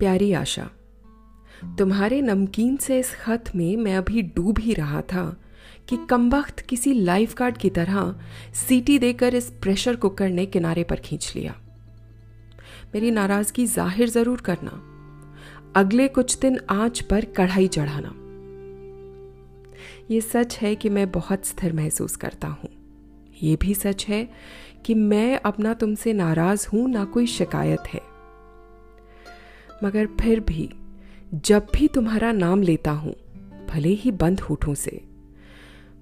प्यारी आशा। तुम्हारे नमकीन से इस खत में मैं अभी डूब ही रहा था कि कमबख्त किसी लाइफ गार्ड की तरह सीटी देकर इस प्रेशर कुकर ने किनारे पर खींच लिया। मेरी नाराज़गी ज़ाहिर ज़रूर करना। अगले कुछ दिन आँच पर कढ़ाई चढ़ाना। ये सच है कि मैं बहुत स्थिर महसूस करता हूँ। ये भी सच है कि मैं अपना तुमसे नाराज़ हूँ, ना कोई शिकायत है। मगर फिर भी, जब भी तुम्हारा नाम लेता हूँ, भले ही बंद होठों से,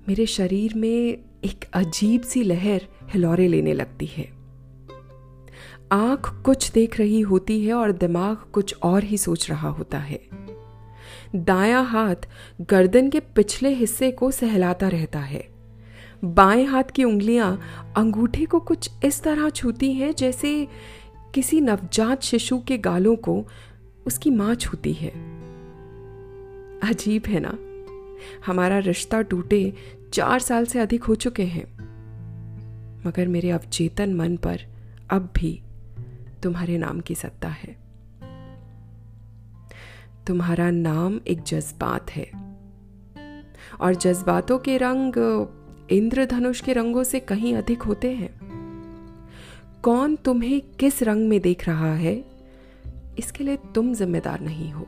मेरे शरीर में एक अजीब सी लहर हिलौरे लेने लगती है। आँख कुछ देख रही होती है और दिमाग कुछ और ही सोच रहा होता है। दायां हाथ गर्दन के पिछले हिस्से को सहलाता रहता है। बाएँ हाथ की उंगलियाँ अंगूठे को कुछ इस तरह छूती हैं जैसे किसी नवजात शिशु के गालों को उसकी माँ छूती है। अजीब है ना? हमारा रिश्ता टूटे चार साल से अधिक हो चुके हैं। मगर मेरे अवचेतन मन पर अब भी तुम्हारे नाम की सत्ता है। तुम्हारा नाम एक जज्बात है। और जज्बातों के रंग इंद्रधनुष के रंगों से कहीं अधिक होते हैं। कौन तुम्हें किस रंग में देख रहा है? इसके लिए तुम जिम्मेदार नहीं हो।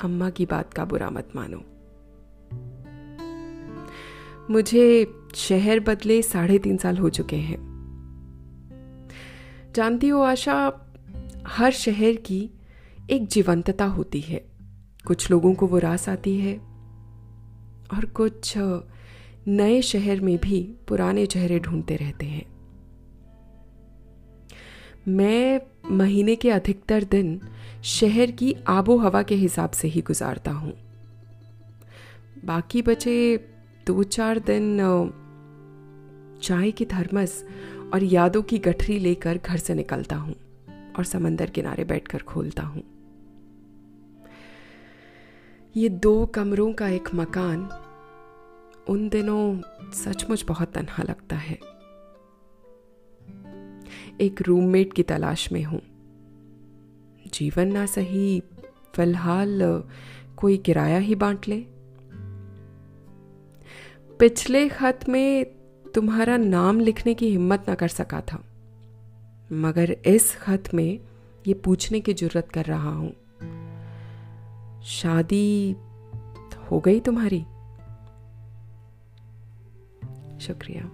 अम्मा की बात का बुरा मत मानो। मुझे शहर बदले साढ़े तीन साल हो चुके हैं। जानती हो आशा, हर शहर की एक जीवंतता होती है। कुछ लोगों को वो रास आती है और कुछ नए शहर में भी पुराने चेहरे ढूंढते रहते हैं। मैं महीने के अधिकतर दिन शहर की आबो हवा के हिसाब से ही गुजारता हूँ। बाकी बचे दो चार दिन चाय की थर्मस और यादों की गठरी लेकर घर से निकलता हूँ और समंदर किनारे बैठकर खोलता हूँ। ये दो कमरों का एक मकान उन दिनों सचमुच बहुत तनहा लगता है। एक रूममेट की तलाश में हूँ। जीवन ना सही, फ़िलहाल, कोई किराया ही बांट ले। पिछले खत में तुम्हारा नाम लिखने की हिम्मत ना कर सका था, मगर इस खत में ये पूछने की ज़रूरत कर रहा हूँ। शादी हो गई तुम्हारी? शुक्रिया।